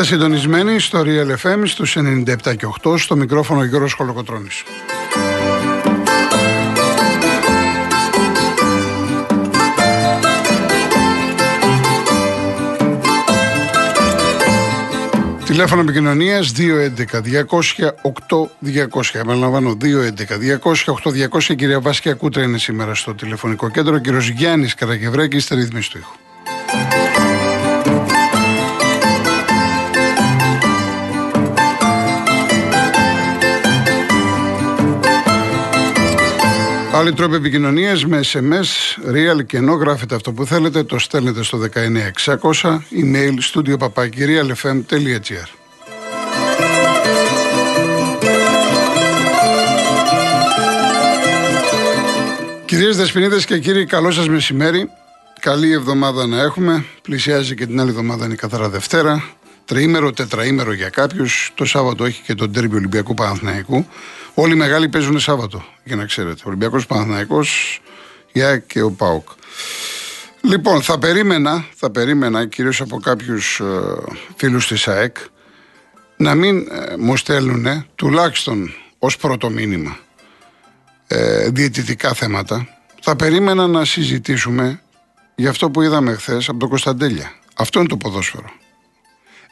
Είστε συντονισμένοι στο Real FM στους 97 και 8 στο μικρόφωνο Γιώργος Χολοκοτρώνης. Τηλέφωνο επικοινωνίας 211-200-8200. Επαναλαμβάνω 211-200-8200. Κυρία Βάσκια Κούτρα είναι σήμερα στο τηλεφωνικό κέντρο. Κύριος Γιάννης Καραγευρέκη, στη ρύθμιση του ήχου. Άλλοι τρόποι επικοινωνίας με SMS, real και ενώ γράφετε αυτό που θέλετε, το στέλνετε στο 19600, email studio papakirialfm.gr. Κυρίες Δεσποινίδες και κύριοι, καλό σας μεσημέρι. Καλή εβδομάδα να έχουμε. Πλησιάζει και την άλλη εβδομάδα είναι η καθαρά Δευτέρα. Τριήμερο, τετραήμερο για κάποιους. Το Σάββατο έχει και τον τέρμι Ολυμπιακού Παναθηναϊκού. Όλοι οι μεγάλοι παίζουν Σάββατο, για να ξέρετε. Ολυμπιακός Παναθναϊκό, η ΑΕΚ και ο ΠΑΟΚ. Λοιπόν, θα περίμενα, θα περίμενα κυρίως από κάποιους ε, φίλους της ΑΕΚ να μην ε, μου στέλνουν τουλάχιστον ως πρώτο μήνυμα ε, διαιτητικά θέματα. Θα περίμενα να συζητήσουμε για αυτό που είδαμε χθες από τον Κωνσταντέλια. Αυτό είναι το ποδόσφαιρο.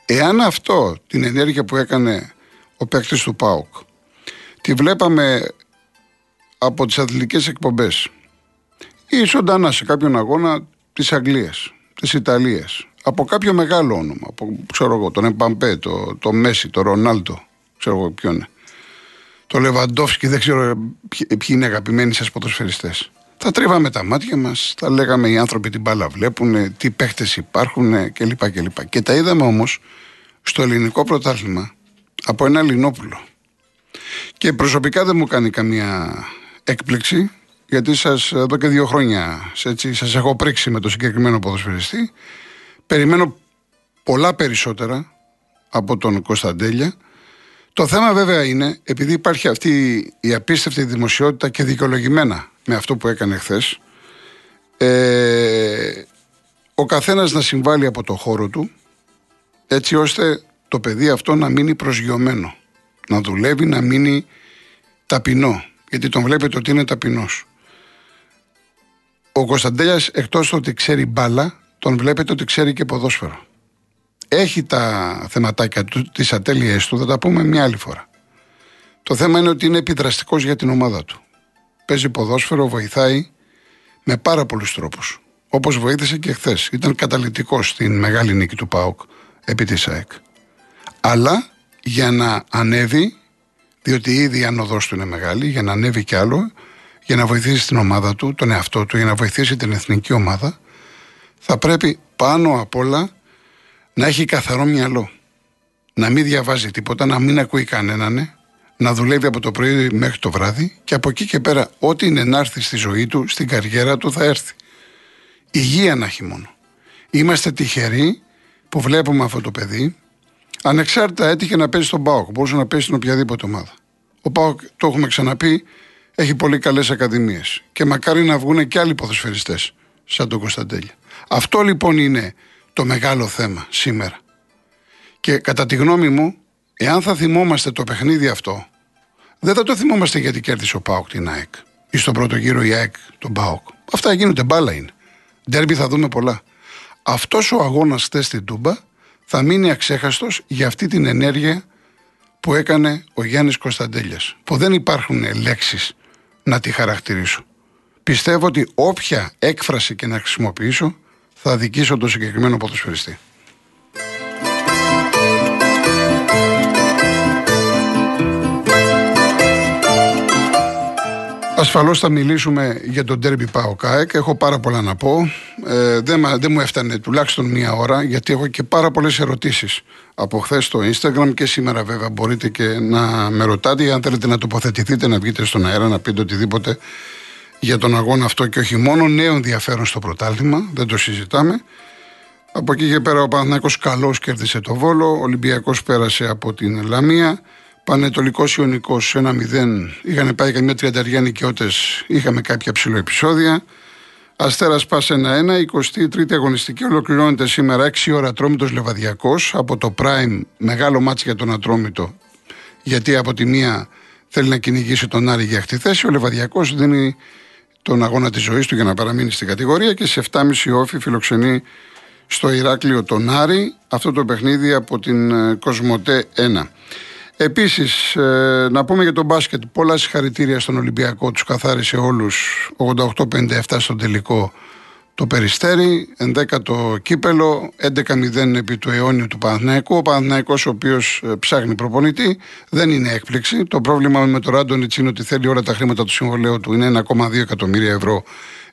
Εάν αυτό την ενέργεια που έκανε ο παίκτης του ΠΑΟΚ τη βλέπαμε από τις αθλητικές εκπομπές ή ζωντανά σε κάποιον αγώνα της Αγγλίας, της Ιταλίας, από κάποιο μεγάλο όνομα, από, ξέρω εγώ, τον Εμπαμπέ, το, το Μέση, το Ρονάλτο, ξέρω εγώ ποιο είναι, το Λεβαντόφσκι, δεν ξέρω ποιοι είναι αγαπημένοι σας ποδοσφαιριστές. Θα τρίβαμε τα μάτια μας, θα λέγαμε οι άνθρωποι την μπάλα βλέπουν, τι παίχτες υπάρχουν κλπ. κλπ. Και τα είδαμε όμως στο ελληνικό πρωτάθλημα από ένα Λινόπουλο και προσωπικά δεν μου κάνει καμία έκπληξη, γιατί σας εδώ και δύο χρόνια έτσι, σας έχω πρίξει με το συγκεκριμένο ποδοσφαιριστή. Περιμένω πολλά περισσότερα από τον Κωνσταντέλια. Το θέμα βέβαια είναι, επειδή υπάρχει αυτή η απίστευτη δημοσιότητα και δικαιολογημένα με αυτό που έκανε χθες, ε, ο καθένας να συμβάλλει από το χώρο του, έτσι ώστε το παιδί αυτό να μείνει προσγειωμένο να δουλεύει, να μείνει ταπεινό. Γιατί τον βλέπετε ότι είναι ταπεινός. Ο Κωνσταντέλιας, εκτός ότι ξέρει μπάλα, τον βλέπετε ότι ξέρει και ποδόσφαιρο. Έχει τα θεματάκια του, τις ατέλειές του, θα τα πούμε μια άλλη φορά. Το θέμα είναι ότι είναι επιδραστικός για την ομάδα του. Παίζει ποδόσφαιρο, βοηθάει με πάρα πολλούς τρόπους. Όπως βοήθησε και χθες. Ήταν καταλητικός στην μεγάλη νίκη του ΠΑΟΚ επί της ΑΕΚ. Αλλά για να ανέβει, διότι ήδη η άνοδός του είναι μεγάλη, για να ανέβει κι άλλο, για να βοηθήσει την ομάδα του, τον εαυτό του, για να βοηθήσει την εθνική ομάδα, θα πρέπει πάνω απ' όλα να έχει καθαρό μυαλό. Να μην διαβάζει τίποτα, να μην ακούει κανέναν, να δουλεύει από το πρωί μέχρι το βράδυ και από εκεί και πέρα, ό,τι είναι να έρθει στη ζωή του, στην καριέρα του, θα έρθει. Υγεία να έχει μόνο. Είμαστε τυχεροί που βλέπουμε αυτό το παιδί, Ανεξάρτητα έτυχε να παίζει στον Πάοκ. Μπορούσε να παίζει στην οποιαδήποτε ομάδα. Ο Πάοκ, το έχουμε ξαναπεί, έχει πολύ καλές ακαδημίες. Και μακάρι να βγουν και άλλοι ποδοσφαιριστές σαν τον Κωνσταντέλια. Αυτό λοιπόν είναι το μεγάλο θέμα σήμερα. Και κατά τη γνώμη μου, εάν θα θυμόμαστε το παιχνίδι αυτό, δεν θα το θυμόμαστε γιατί κέρδισε ο Πάοκ την ΑΕΚ. Ή στον πρώτο γύρο η ΑΕΚ τον Πάοκ. Αυτά γίνονται, μπάλα είναι. Ντέρμπι θα δούμε πολλά. Αυτός ο αγώνας χθες στην Τούμπα θα μείνει αξέχαστος για αυτή την ενέργεια που έκανε ο Γιάννης Κωνσταντέλιας που δεν υπάρχουν λέξεις να τη χαρακτηρίσω. Πιστεύω ότι όποια έκφραση και να χρησιμοποιήσω θα δικήσω το συγκεκριμένο ποδοσφαιριστή. Ασφαλώς θα μιλήσουμε για τον τέρμπι Πάο ΚΑΕΚ. Έχω πάρα πολλά να πω. Ε, δεν, δεν μου έφτανε τουλάχιστον μία ώρα, γιατί έχω και πάρα πολλές ερωτήσεις από χθες στο Instagram και σήμερα βέβαια μπορείτε και να με ρωτάτε. Αν θέλετε να τοποθετηθείτε, να βγείτε στον αέρα, να πείτε οτιδήποτε για τον αγώνα αυτό και όχι μόνο. Νέο ενδιαφέρον στο πρωτάθλημα, δεν το συζητάμε. Από εκεί και πέρα ο Παναθηναϊκός καλώς κέρδισε το Βόλο. Ο Ολυμπιακός πέρασε από την Λαμία. Πανετολικός Ιωνικός 1-0. Είχαν πάει καμιά τριανταριά νοικιώτε. Είχαμε κάποια ψηλό επεισόδια. Αστέρας Πας 1-1, 23η αγωνιστική ολοκληρώνεται σήμερα 6 ώρα Ατρόμητος Λεβαδιακός. Από το Prime, μεγάλο μάτσο για τον Ατρόμητο, γιατί από τη μία θέλει να κυνηγήσει τον Άρη για αυτή θέση. Ο Λεβαδιακός δίνει τον αγώνα της ζωής του για να παραμείνει στην κατηγορία και σε 7.30 όφη φιλοξενεί στο Ηράκλειο τον Άρη αυτό το παιχνίδι από την ε, Κοσμοτέ 1. Επίσης, ε, να πούμε για τον μπάσκετ. Πολλά συγχαρητήρια στον Ολυμπιακό. Τους καθάρισε όλους 88-57 στον τελικό το Περιστέρι. 11ο κύπελο. 11-0 επί του αιώνιου του Παναθηναϊκού. Ο Παναθηναϊκός, ο οποίος ε, ψάχνει προπονητή, δεν είναι έκπληξη. Το πρόβλημα με τον Ράντονιτς είναι ότι θέλει όλα τα χρήματα του συμβολέου του. Είναι 1,2 εκατομμύρια ευρώ.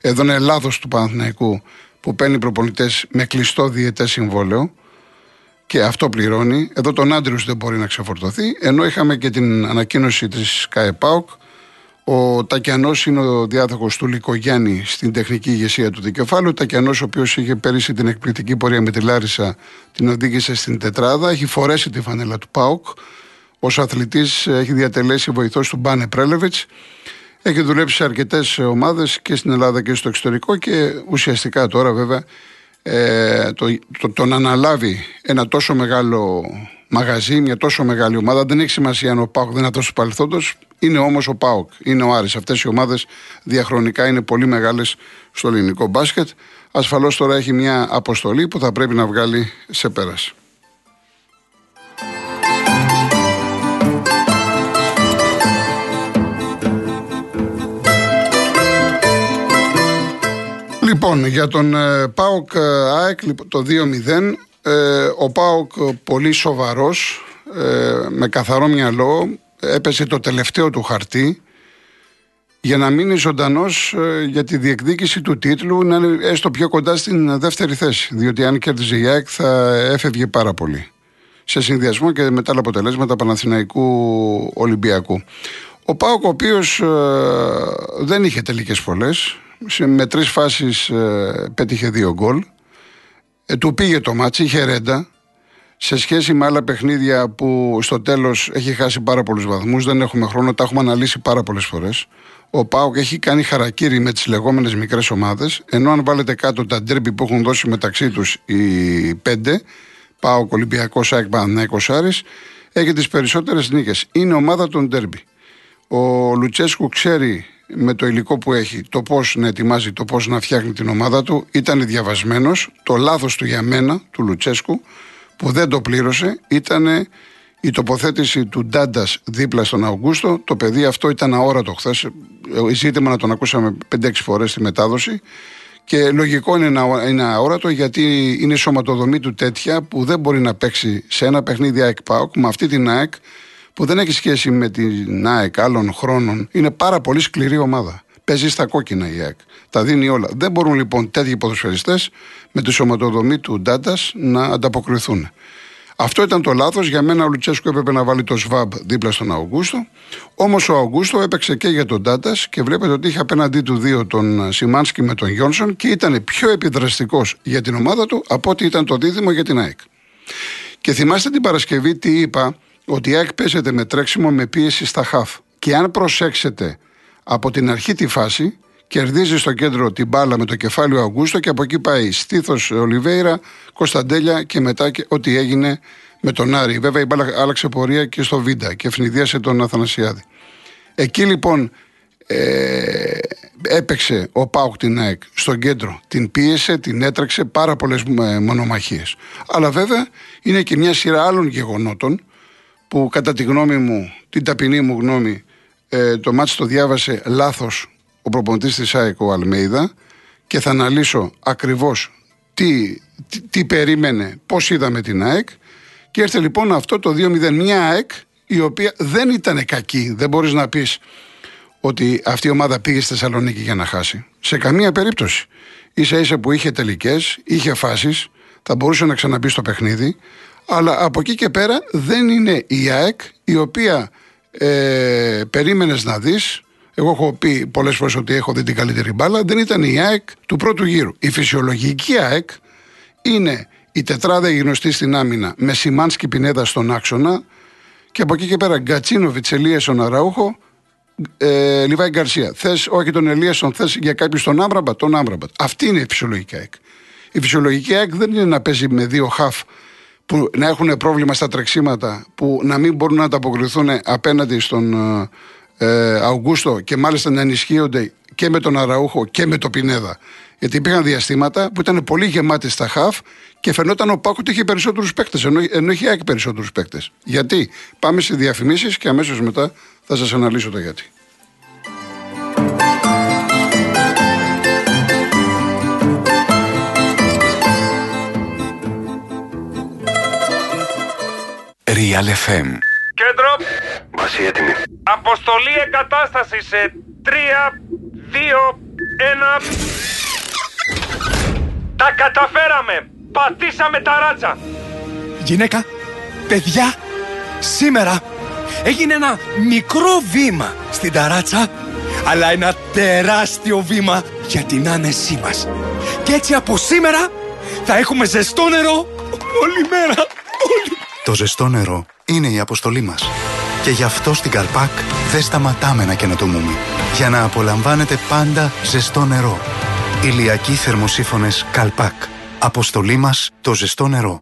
Εδώ είναι λάθος του Παναθηναϊκού που παίρνει προπονητές με κλειστό διαιτέ συμβόλαιο και αυτό πληρώνει. Εδώ τον Άντριους δεν μπορεί να ξεφορτωθεί. Ενώ είχαμε και την ανακοίνωση της ΚΑΕΠΑΟΚ. Ο Τακιανός είναι ο διάδοχος του Λικογιάννη στην τεχνική ηγεσία του δικεφάλου. Ο Τακιανός, ο οποίος είχε πέρυσι την εκπληκτική πορεία με τη Λάρισα, την οδήγησε στην τετράδα. Έχει φορέσει τη φανέλα του ΠΑΟΚ. Ω αθλητής έχει διατελέσει βοηθός του Μπάνε Πρέλεβιτς. Έχει δουλέψει σε αρκετές ομάδες και στην Ελλάδα και στο εξωτερικό και ουσιαστικά τώρα βέβαια ε, το, το, το, να αναλάβει ένα τόσο μεγάλο μαγαζί, μια τόσο μεγάλη ομάδα. Δεν έχει σημασία αν ο Πάοκ δεν είναι αυτός του παρελθόντος. Είναι όμως ο Πάοκ, είναι ο Άρης. Αυτές οι ομάδες διαχρονικά είναι πολύ μεγάλες στο ελληνικό μπάσκετ. Ασφαλώς τώρα έχει μια αποστολή που θα πρέπει να βγάλει σε πέραση. Λοιπόν, για τον ε, ΠΑΟΚ ε, ΑΕΚ το 2-0, ε, ο ΠΑΟΚ πολύ σοβαρός, με καθαρό μυαλό, έπεσε το τελευταίο του χαρτί για να μείνει ζωντανός για τη διεκδίκηση του τίτλου να είναι έστω πιο κοντά στην δεύτερη θέση. Διότι αν κέρδιζε η ΑΕΚ θα έφευγε πάρα πολύ. Σε συνδυασμό και με τα άλλα αποτελέσματα Παναθηναϊκού Ολυμπιακού. Ο ΠΑΟΚ, ο οποίος δεν είχε τελικές πολλές, με τρεις φάσεις ε, πέτυχε δύο γκολ. Ε, του πήγε το ματς, είχε ρέντα. Σε σχέση με άλλα παιχνίδια που στο τέλος έχει χάσει πάρα πολλούς βαθμούς, δεν έχουμε χρόνο, τα έχουμε αναλύσει πάρα πολλές φορές. Ο Πάοκ έχει κάνει χαρακτήρι με τις λεγόμενες μικρές ομάδες, ενώ αν βάλετε κάτω τα ντέρμπι που έχουν δώσει μεταξύ τους οι πέντε, Πάοκ, Ολυμπιακός, ΑΕΚ, Παναθηναϊκός, Άρης, έχει τις περισσότερες νίκες. Είναι ομάδα των ντέρμπι. Ο Λουτσέσκου ξέρει με το υλικό που έχει, το πώς να ετοιμάζει, το πώς να φτιάχνει την ομάδα του, ήταν διαβασμένος. Το λάθος του για μένα, του Λουτσέσκου, που δεν το πλήρωσε, ήταν η τοποθέτηση του Ντάντας δίπλα στον Αυγούστο. Το παιδί αυτό ήταν αόρατο χθες. Ζήτημα να τον ακούσαμε 5-6 φορές στη μετάδοση. Και λογικό είναι να είναι αόρατο γιατί είναι η σωματοδομή του τέτοια που δεν μπορεί να παίξει σε ένα παιχνίδι ΑΕΚ ΠΑΟΚ με αυτή την ΑΕΚ που δεν έχει σχέση με την ΑΕΚ άλλων χρόνων. Είναι πάρα πολύ σκληρή ομάδα. Παίζει στα κόκκινα η ΑΕΚ. Τα δίνει όλα. Δεν μπορούν λοιπόν τέτοιοι ποδοσφαιριστές με τη σωματοδομή του Ντάντας να ανταποκριθούν. Αυτό ήταν το λάθος. Για μένα ο Λουτσέσκο έπρεπε να βάλει το ΣΒΑΜ δίπλα στον Αουγκούστο. Όμως ο Αουγκούστο έπαιξε και για τον Ντάντας και βλέπετε ότι είχε απέναντί του δύο τον Σιμάνσκι με τον Γιόνσον και ήταν πιο επιδραστικός για την ομάδα του από ότι ήταν το δίδυμο για την ΑΕΚ. Και θυμάστε την Παρασκευή τι είπα ότι η ΑΕΚ παίζεται με τρέξιμο με πίεση στα χαφ. Και αν προσέξετε από την αρχή τη φάση, κερδίζει στο κέντρο την μπάλα με το κεφάλι ο Αγκούστο και από εκεί πάει στήθος Ολιβέηρα, Κωνσταντέλια και μετά και ό,τι έγινε με τον Άρη. Βέβαια η μπάλα άλλαξε πορεία και στο Βίντα και ευνηδίασε τον Αθανασιάδη. Εκεί λοιπόν ε, έπαιξε ο Πάουκ την ΑΕΚ στον κέντρο, την πίεσε, την έτρεξε πάρα πολλές ε, μονομαχίες. Αλλά βέβαια είναι και μια σειρά άλλων γεγονότων που κατά τη γνώμη μου, την ταπεινή μου γνώμη, ε, το μάτς το διάβασε λάθος ο προπονητής της ΑΕΚ ο Αλμέιδα και θα αναλύσω ακριβώς τι, τι, περίμενε, πώς είδαμε την ΑΕΚ και έρθε λοιπόν αυτό το 2-0 μια ΑΕΚ η οποία δεν ήταν κακή, δεν μπορείς να πεις ότι αυτή η ομάδα πήγε στη Θεσσαλονίκη για να χάσει. Σε καμία περίπτωση. Ίσα ίσα που είχε τελικές, είχε φάσεις, θα μπορούσε να ξαναμπεί στο παιχνίδι, αλλά από εκεί και πέρα δεν είναι η ΑΕΚ η οποία ε, περίμενες να δεις. Εγώ έχω πει πολλές φορές ότι έχω δει την καλύτερη μπάλα. Δεν ήταν η ΑΕΚ του πρώτου γύρου. Η φυσιολογική ΑΕΚ είναι η τετράδα γνωστή στην άμυνα με Σιμάνσκι Πινέδα στον άξονα και από εκεί και πέρα Γκατσίνο Βιτσελίε στον Αραούχο ε, Λιβάη Γκαρσία. Θες όχι τον Ελίασον, θες για κάποιον τον Άμπραμπατ, τον Άμπραμπατ. Αυτή είναι η φυσιολογική ΑΕΚ. Η φυσιολογική ΑΕΚ δεν είναι να παίζει με δύο χαφ που να έχουν πρόβλημα στα τρεξίματα, που να μην μπορούν να ανταποκριθούν απέναντι στον ε, ε Αουγκούστο και μάλιστα να ενισχύονται και με τον Αραούχο και με τον Πινέδα. Γιατί υπήρχαν διαστήματα που ήταν πολύ γεμάτοι στα χαφ και φαινόταν ο Πάκου ότι είχε περισσότερους παίκτες, ενώ, ενώ είχε ΑΕΚ περισσότερους παίκτες. Γιατί, πάμε σε διαφημίσεις και αμέσως μετά θα σας αναλύσω το γιατί. Real FM. Κέντρο. Βάση έτοιμη. Αποστολή εγκατάσταση σε 3, 2, 1. Τα καταφέραμε! Πατήσαμε τα ράτσα! Γυναίκα, παιδιά, σήμερα έγινε ένα μικρό βήμα στην ταράτσα, αλλά ένα τεράστιο βήμα για την άνεσή μας. Και έτσι από σήμερα θα έχουμε ζεστό νερό όλη μέρα. Όλη... Το ζεστό νερό είναι η αποστολή μας. Και γι' αυτό στην Καλπάκ δεν σταματάμε να καινοτομούμε. Για να απολαμβάνετε πάντα ζεστό νερό. Ηλιακοί θερμοσύφωνες Καλπάκ. Αποστολή μας το ζεστό νερό.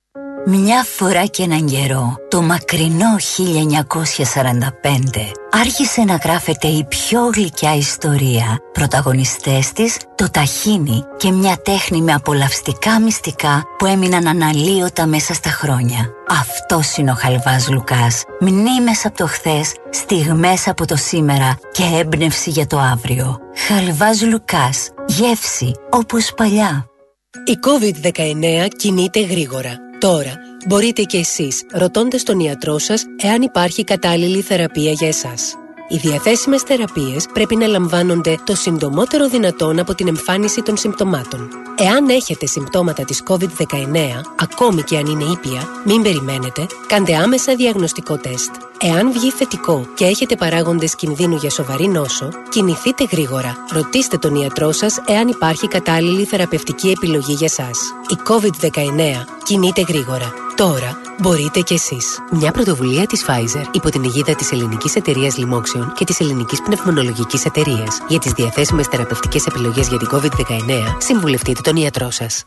Μια φορά και έναν καιρό, το μακρινό 1945, άρχισε να γράφεται η πιο γλυκιά ιστορία. Πρωταγωνιστές της, το ταχίνι και μια τέχνη με απολαυστικά μυστικά που έμειναν αναλύωτα μέσα στα χρόνια. Αυτός είναι ο Χαλβάς Λουκάς. Μνήμες από το χθες, στιγμές από το σήμερα και έμπνευση για το αύριο. Χαλβάς Λουκάς. Γεύση όπως παλιά. Η COVID-19 κινείται γρήγορα. Τώρα μπορείτε και εσείς, ρωτώντας τον ιατρό σας εάν υπάρχει κατάλληλη θεραπεία για εσάς. Οι διαθέσιμες θεραπείες πρέπει να λαμβάνονται το συντομότερο δυνατόν από την εμφάνιση των συμπτωμάτων. Εάν έχετε συμπτώματα της COVID-19, ακόμη και αν είναι ήπια, μην περιμένετε, κάντε άμεσα διαγνωστικό τεστ. Εάν βγει θετικό και έχετε παράγοντες κινδύνου για σοβαρή νόσο, κινηθείτε γρήγορα. Ρωτήστε τον ιατρό σας εάν υπάρχει κατάλληλη θεραπευτική επιλογή για εσά. Η COVID-19 κινείται γρήγορα. Τώρα μπορείτε κι εσείς. Μια πρωτοβουλία της Pfizer υπό την αιγίδα της Ελληνικής Εταιρείας Λοιμόξεων και της Ελληνικής Πνευμονολογικής Εταιρείας. Για τις διαθέσιμες θεραπευτικές επιλογές για την COVID-19, συμβουλευτείτε τον ιατρό σας.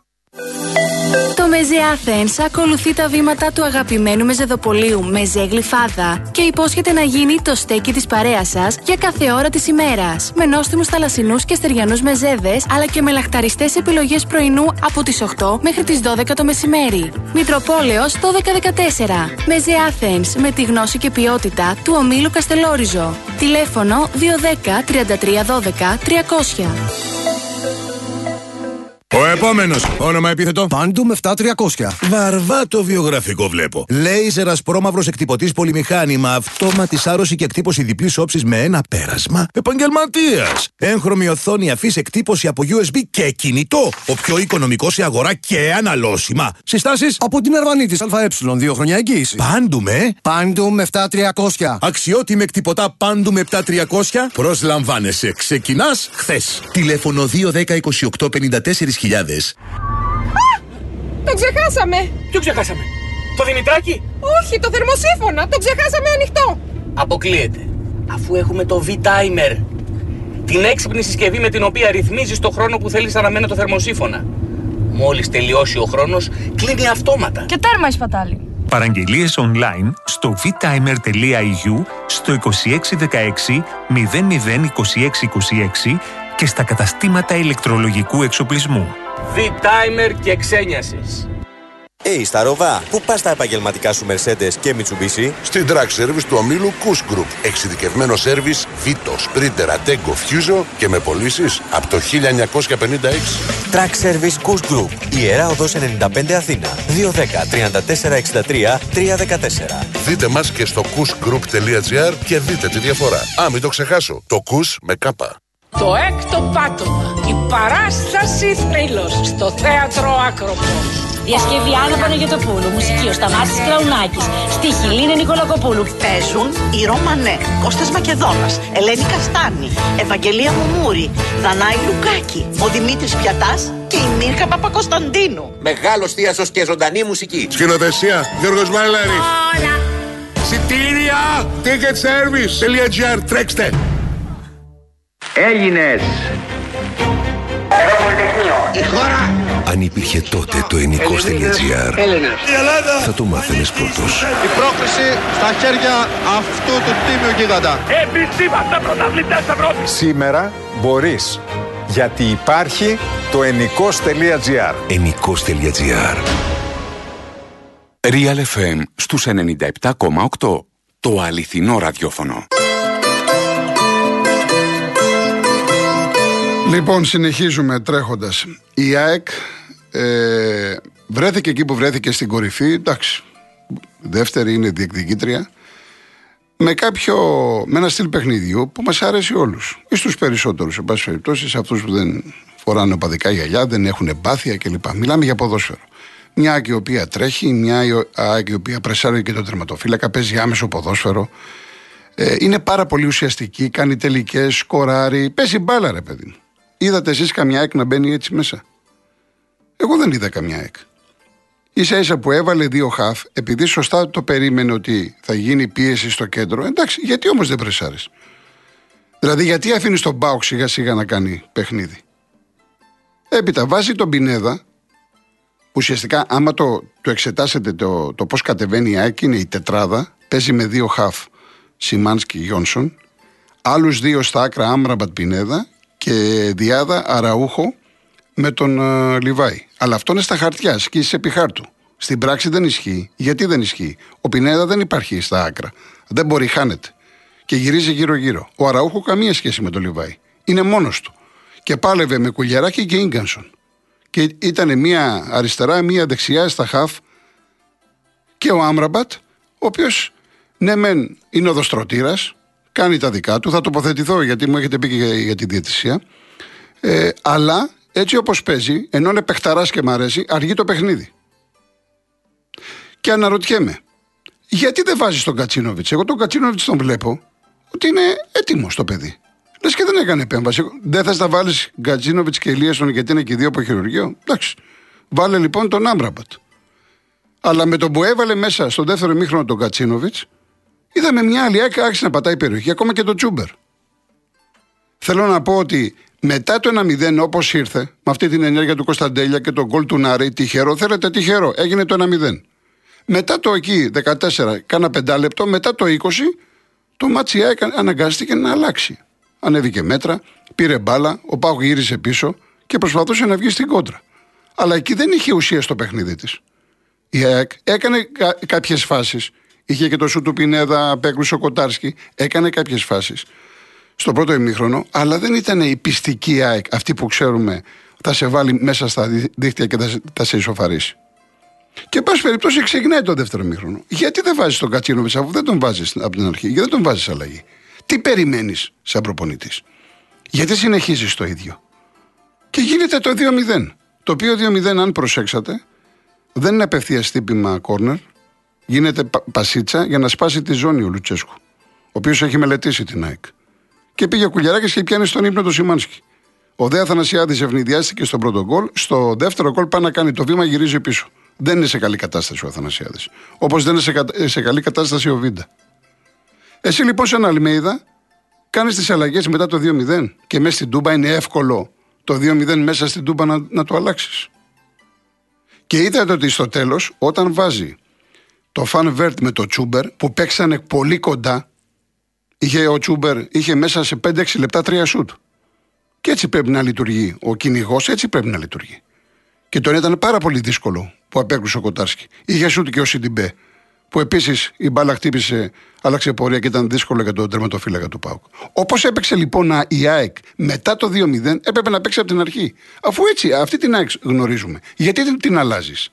Το Μεζέ Athens ακολουθεί τα βήματα του αγαπημένου μεζεδοπολίου Μεζέ Γλυφάδα και υπόσχεται να γίνει το στέκι της παρέας σας για κάθε ώρα της ημέρας. Με νόστιμους θαλασσινούς και στεριανούς μεζέδες, αλλά και με λαχταριστές επιλογές πρωινού από τις 8 μέχρι τις 12 το μεσημέρι. Μητροπόλεως 1214. Μεζέ Athens με τη γνώση και ποιότητα του ομίλου Καστελόριζο. Τηλέφωνο 210 3312 300. Ο επόμενος. Όνομα επίθετο. Πάντου με 7300. Βαρβάτο βιογραφικό βλέπω. Λέιζερ ασπρόμαυρος εκτυπωτής πολυμηχάνημα. Αυτόματη σάρωση και εκτύπωση διπλής όψης με ένα πέρασμα. Επαγγελματίας. Έγχρωμη οθόνη αφής εκτύπωση από USB και κινητό. Ο πιο οικονομικό σε αγορά και αναλώσιμα. Συστάσεις; Από την Ερβανίτη ΑΕ. Δύο χρόνια εγγύηση. Πάντου με. Πάντου με 7300. Αξιότιμη εκτυπωτά πάντου με 7300. Προσλαμβάνεσαι. Ξεκινάς χθες. Τηλέφωνο 210 28 54 το ξεχάσαμε! Ποιο ξεχάσαμε, Το Δημητράκι; Όχι, το θερμοσύφωνα! Το ξεχάσαμε ανοιχτό! Αποκλείεται. Αφού έχουμε το V-Timer. Την έξυπνη συσκευή με την οποία ρυθμίζεις το χρόνο που θέλεις να αναμένει το θερμοσύφωνα. Μόλις τελειώσει ο χρόνος, κλείνει αυτόματα. Και τέρμα η σπατάλη. Παραγγελίες online στο vtimer.eu στο 2616 002626 και στα καταστήματα ηλεκτρολογικού εξοπλισμού. V-Timer και ξένιασες. Hey, στα Ροβά, πού πας τα επαγγελματικά σου Mercedes και Mitsubishi? Στην Track Service του ομίλου Kush Group. Εξειδικευμένο service Vito, Sprinter, Ateco, Fuso και με πωλήσεις από το 1956. Track Service Kush Group. Ιερά Οδός 95 Αθήνα. 210 3463 314. Δείτε μας και στο kushgroup.gr και δείτε τη διαφορά. Α, μην το ξεχάσω. Το Kush με κάπα. Το έκτο πάτωμα. Η παράσταση θρύλος στο θέατρο Άκροπο. Διασκευή Άννα Παναγιωτοπούλου, μουσική ο Σταμάτης Κραουνάκης, στίχη Λίνε Νικολακοπούλου. Παίζουν η Ρωμανέ, Κώστας Μακεδόνας, Ελένη Καστάνη, Ευαγγελία Μουμούρη, Δανάη Λουκάκη, ο Δημήτρης Πιατάς και η Μίρκα Παπακοσταντίνου. Μεγάλος θίασος και ζωντανή μουσική. Σκηνοθεσία Γιώργος Μαλάρης. Όλα. Σιτήρια ticketservice.gr τρέξτε. Έλληνες. Η χώρα Αν υπήρχε τότε το ενικός.gr θα το μάθαινες πρώτος. Η πρόκριση στα χέρια αυτού του τίμιου γίγαντα. Εμείς είμαστε πρωταθλητές Ευρώπης. Σήμερα μπορείς. Γιατί υπάρχει το ενικός.gr Ενικός.gr Real FM στους 97,8. Το αληθινό ραδιόφωνο. Λοιπόν, συνεχίζουμε τρέχοντας. Η ΑΕΚ ε, βρέθηκε εκεί που βρέθηκε στην κορυφή. Εντάξει. Δεύτερη είναι διεκδικήτρια. Με, κάποιο, με ένα στυλ παιχνιδιού που μας αρέσει όλους. Ή στου περισσότερους, εν πάση περιπτώσει, σε αυτούς που δεν φοράνε οπαδικά γυαλιά, δεν έχουν εμπάθεια κλπ. Μιλάμε για ποδόσφαιρο. Μια ΑΕΚ η οποία τρέχει, μια ΑΕΚ η οποία πρεσάρει και τον τερματοφύλακα, παίζει άμεσο ποδόσφαιρο. Ε, είναι πάρα πολύ ουσιαστική, κάνει τελικές, σκοράρει. Παίζει μπάλα, ρε παιδί μου. Είδατε εσείς καμιά ΑΕΚ να μπαίνει έτσι μέσα; Εγώ δεν είδα καμιά ΑΕΚ. σα ίσα που έβαλε δύο χαφ, επειδή σωστά το περίμενε ότι θα γίνει πίεση στο κέντρο, εντάξει, γιατί όμως δεν πρεσάρεις; Δηλαδή, γιατί αφήνεις τον Μπάουκ σιγά σιγά να κάνει παιχνίδι; Έπειτα βάζει τον Πινέδα, ουσιαστικά άμα το, το εξετάσετε το, το πώς κατεβαίνει η ΑΕΚ, είναι η τετράδα, παίζει με δύο χαφ Σιμάνσκι Γιόνσον, άλλους δύο στα άκρα Άμραμπατ Πινέδα και Διάδα Αραούχο με τον uh, Λιβάη. Αλλά αυτό είναι στα χαρτιά, σκίσει επί χάρτου. Στην πράξη δεν ισχύει. Γιατί δεν ισχύει; Ο Πινέδα δεν υπάρχει στα άκρα. Δεν μπορεί, χάνεται. Και γυρίζει γύρω-γύρω. Ο Αραούχο καμία σχέση με τον Λιβάη. Είναι μόνος του. Και πάλευε με κουλιαράκι και γκανσον. Και ήταν μία αριστερά, μία δεξιά στα χαφ και ο Άμραμπατ, ο οποίος ναι, μεν είναι οδοστρωτήρας, κάνει τα δικά του. Θα τοποθετηθώ γιατί μου έχετε πει και για τη διαιτησία. Ε, αλλά έτσι όπως παίζει, ενώ είναι παιχταράς και μ' αρέσει, αργεί το παιχνίδι. Και αναρωτιέμαι, γιατί δεν βάζεις τον Κατσίνοβιτς; Εγώ τον Κατσίνοβιτς τον βλέπω ότι είναι έτοιμος το παιδί. Λες και δεν έκανε επέμβαση. Δεν θες να βάλεις Γκατζίνοβιτ και Ηλίασον γιατί είναι και δύο από χειρουργείο; Εντάξει. Βάλε λοιπόν τον Άμπραμπατ. Αλλά με τον που έβαλε μέσα στο δεύτερο μήχρονο τον Κατσίνοβιτς, είδαμε μια άλλη άκρη άρχισε να πατάει περιοχή, ακόμα και τον Τσούμπερ. Θέλω να πω ότι μετά το 1-0 όπως ήρθε, με αυτή την ενέργεια του Κωνσταντέλια και τον γκολ του Νάρη, τυχερό, θέλετε τυχερό, έγινε το 1-0. Μετά το εκεί 14, κάνα 5 λεπτό, μετά το 20, το Ματσιά αναγκάστηκε να αλλάξει. Ανέβηκε μέτρα, πήρε μπάλα, ο Πάου γύρισε πίσω και προσπαθούσε να βγει στην κόντρα. Αλλά εκεί δεν είχε ουσία στο παιχνίδι της. Η ΑΕΚ έκανε κα- κάποιες φάσεις. Είχε και το σου του Πινέδα, απέκλεισε ο Κοτάρσκι. Έκανε κάποιες φάσεις στο πρώτο ημίχρονο, αλλά δεν ήταν η πιστική ΑΕΚ, αυτή που ξέρουμε θα σε βάλει μέσα στα δί- δίχτυα και θα, σε- θα σε ισοφαρίσει. Και πάση περιπτώσει ξεκινάει το δεύτερο ημίχρονο. Γιατί δεν βάζεις τον Κατσίνοβιτ αφού δεν τον βάζεις από την αρχή, γιατί δεν τον βάζεις αλλαγή; Τι περιμένεις σαν προπονητής; Γιατί συνεχίζεις το ίδιο; Και γίνεται το 2-0. Το οποίο 2-0, αν προσέξατε, δεν είναι απευθείας τύπημα κόρνερ. Γίνεται πα- πασίτσα για να σπάσει τη ζώνη ο Λουτσέσκου. Ο οποίος έχει μελετήσει την ΑΕΚ. Και πήγε ο Κουλιαράκης και πιάνει στον ύπνο το Σιμάνσκι. Ο Δέα Θανασιάδης ευνηδιάστηκε στον πρώτο γκολ. Στο δεύτερο γκολ πάει να κάνει το βήμα, γυρίζει πίσω. Δεν είναι σε καλή κατάσταση ο Αθανασιάδης. Όπως δεν είναι σε, κα- σε καλή κατάσταση ο Βίντα. Εσύ λοιπόν σε ένα Αλμέιδα κάνεις τις αλλαγές μετά το 2-0 και μέσα στην Τούμπα είναι εύκολο το 2-0 μέσα στην Τούμπα να, να το αλλάξεις. Και είδατε ότι στο τέλος, όταν βάζει το Φαν Βέρτ με το Τσούμπερ που παίξανε πολύ κοντά, είχε ο Τσούμπερ είχε μέσα σε 5-6 λεπτά τρία σουτ. Και έτσι πρέπει να λειτουργεί. Ο κυνηγός έτσι πρέπει να λειτουργεί. Και τον ήταν πάρα πολύ δύσκολο που απέκρουσε ο Κοτάρσκι. Είχε σουτ και ο Σιντιμπέ. Που επίσης η μπάλα χτύπησε, άλλαξε πορεία και ήταν δύσκολο για τον τερματοφύλακα του Πάουκ. Όπως έπαιξε λοιπόν α- η ΑΕΚ μετά το 2-0, έπρεπε να παίξει από την αρχή. Αφού έτσι, αυτή την ΑΕΚ γνωρίζουμε. Γιατί δεν την αλλάζεις;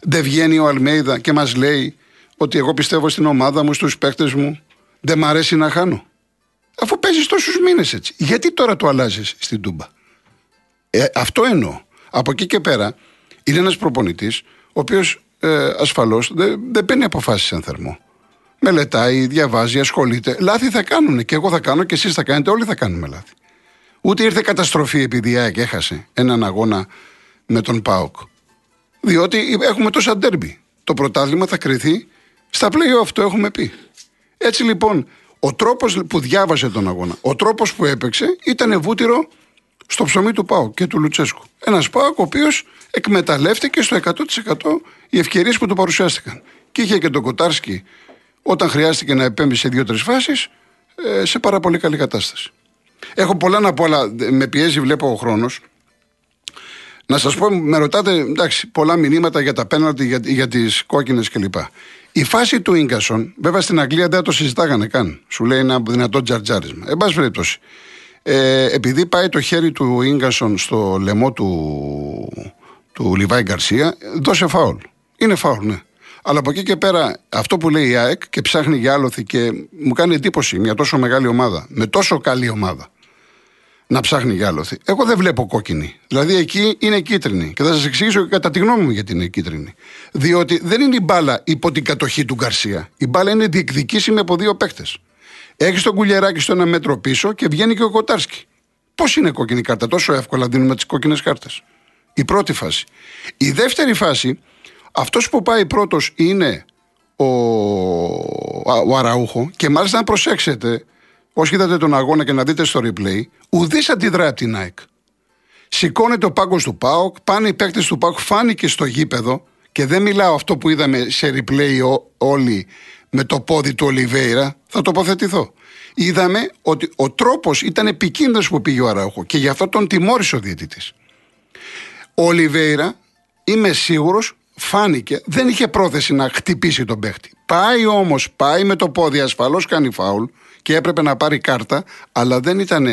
Δεν βγαίνει ο Αλμέιδα και μας λέει ότι εγώ πιστεύω στην ομάδα μου, στους παίκτες μου. Δεν μ' αρέσει να χάνω. Αφού παίζεις τόσους μήνες έτσι. Γιατί τώρα το αλλάζεις στην Τούμπα; Ε, αυτό εννοώ. Από εκεί και πέρα είναι ένας προπονητής ο οποίος ε, ασφαλώς δεν, δεν παίρνει αποφάσεις εν θερμό. Μελετάει, διαβάζει, ασχολείται. Λάθη θα κάνουν και εγώ θα κάνω και εσείς θα κάνετε. Όλοι θα κάνουμε λάθη. Ούτε ήρθε καταστροφή επειδή η ΑΕΚ έχασε έναν αγώνα με τον ΠΑΟΚ. Διότι έχουμε τόσα ντέρμπι. Το πρωτάθλημα θα κρυθεί στα play-off, το έχουμε πει. Έτσι λοιπόν, Ο τρόπος που διάβασε τον αγώνα, ο τρόπος που έπαιξε ήταν βούτυρο στο ψωμί του Πάου και του Λουτσέσκου. Ένας Πάου ο οποίος εκμεταλλεύτηκε στο 100% οι ευκαιρίες που του παρουσιάστηκαν. Και είχε και τον Κοτάρσκι όταν χρειάστηκε να επέμβει σε δύο-τρεις φάσεις ε, σε πάρα πολύ καλή κατάσταση. Έχω πολλά να πω, αλλά με πιέζει, βλέπω ο χρόνος. Να σας πω, με ρωτάτε εντάξει, πολλά μηνύματα για τα πέναλτι, για, για τις κόκκινες κλπ. Η φάση του γκασον, βέβαια στην Αγγλία δεν το συζητάγανε καν. Σου λέει ένα δυνατό τζαρτζάρισμα. Εν πάση περιπτώσει. Ε, επειδή πάει το χέρι του γκασον στο λαιμό του, του Λιβάη Γκαρσία, δώσε φάουλ. Είναι φάουλ, ναι. Αλλά από εκεί και πέρα, αυτό που λέει η ΑΕΚ και ψάχνει για άλοθη και μου κάνει εντύπωση μια τόσο μεγάλη ομάδα, με τόσο καλή ομάδα, να ψάχνει για άλοθη. Εγώ δεν βλέπω κόκκινη. Δηλαδή εκεί είναι κίτρινη. Και θα σας εξηγήσω και κατά τη γνώμη μου γιατί είναι κίτρινη. Διότι δεν είναι η μπάλα υπό την κατοχή του Γκαρσία. Η μπάλα είναι διεκδικήσιμη από δύο παίχτε. Έχει τον κουλιαράκι στο ένα μέτρο πίσω και βγαίνει και ο Κοτάρσκι. Πώς είναι κόκκινη κάρτα, τόσο εύκολα δίνουμε τις κόκκινες κάρτες. Η πρώτη φάση. Η δεύτερη φάση, αυτός που πάει πρώτος είναι ο, ο Αραούχο και μάλιστα αν προσέξετε, όσοι είδατε τον αγώνα και να δείτε στο replay, ουδής αντιδρά από την ΑΕΚ. Σηκώνεται ο πάγκος του ΠΑΟΚ, πάνε οι παίκτες του ΠΑΟΚ, φάνηκε στο γήπεδο και δεν μιλάω αυτό που είδαμε σε replay όλοι με το πόδι του Ολιβέηρα, θα τοποθετηθώ. Είδαμε ότι ο τρόπος ήταν επικίνδυνος που πήγε ο Αραούχο και γι' αυτό τον τιμώρησε ο διαιτητής. Ο Ολιβέηρα, είμαι σίγουρος, φάνηκε, δεν είχε πρόθεση να χτυπήσει τον παίχτη. Πάει όμως, πάει με το πόδι, ασφαλώς κάνει φάουλ και έπρεπε να πάρει κάρτα, αλλά δεν ήταν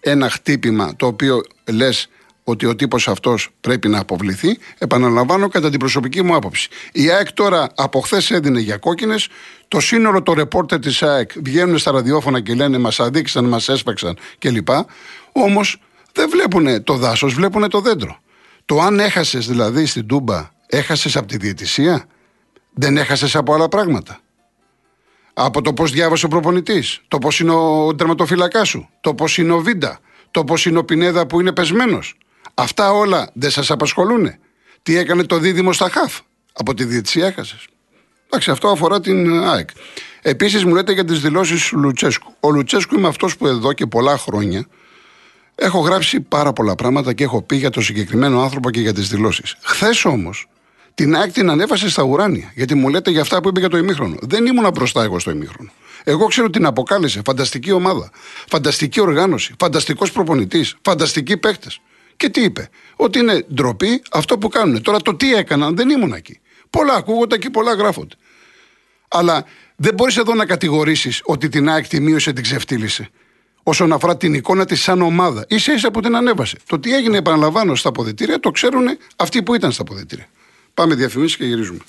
ένα χτύπημα το οποίο λες ότι ο τύπος αυτός πρέπει να αποβληθεί. Επαναλαμβάνω κατά την προσωπική μου άποψη. Η ΑΕΚ τώρα από χθες έδινε για κόκκινες. Το σύνολο των ρεπόρτερ της ΑΕΚ βγαίνουν στα ραδιόφωνα και λένε Μας αδίκησαν, μας έσπαξαν κλπ. Όμως δεν βλέπουν το δάσος, βλέπουν το δέντρο. Το αν έχασες δηλαδή στην Τούμπα, έχασες από τη διαιτησία, δεν έχασες από άλλα πράγματα. Από το πώς διάβασε ο προπονητής, το πώς είναι ο τερματοφύλακάς σου, το πώς είναι ο Βίντα, το πώς είναι ο Πινέδα που είναι πεσμένος. Αυτά όλα δεν σας απασχολούν. Τι έκανε το δίδυμο στα χαφ; Από τη διετησία έχασες. Εντάξει, αυτό αφορά την ΑΕΚ. Επίσης, μου λέτε για τις δηλώσεις του Λουτσέσκου. Ο Λουτσέσκου είμαι αυτός που εδώ και πολλά χρόνια έχω γράψει πάρα πολλά πράγματα και έχω πει για το συγκεκριμένο άνθρωπο και για τις δηλώσεις. Χθες όμως την ΑΕΚ την ανέβασε στα ουράνια. Γιατί μου λέτε για αυτά που είπε για το ημίχρονο. Δεν ήμουν μπροστά εγώ στο ημίχρονο. Εγώ ξέρω ότι την αποκάλεσε. Φανταστική ομάδα. Φανταστική οργάνωση. Φανταστικός προπονητής. Φανταστικοί παίχτε. Και τι είπε, Ότι είναι ντροπή αυτό που κάνουν. Τώρα το τι έκαναν δεν ήμουν εκεί. Πολλά ακούγονται και πολλά γράφονται. Αλλά δεν μπορείς εδώ να κατηγορήσεις ότι την ΑΕΚ τη μείωσε, την ξεφτύλισε. Όσον αφορά την εικόνα της σαν ομάδα. σα ίσα που την ανέβασε. Το τι έγινε, επαναλαμβάνω, στα αποδητήρια το ξέρουν αυτοί που ήταν στα αποδητήρια. Πάμε διαφημίσεις και γυρίζουμε.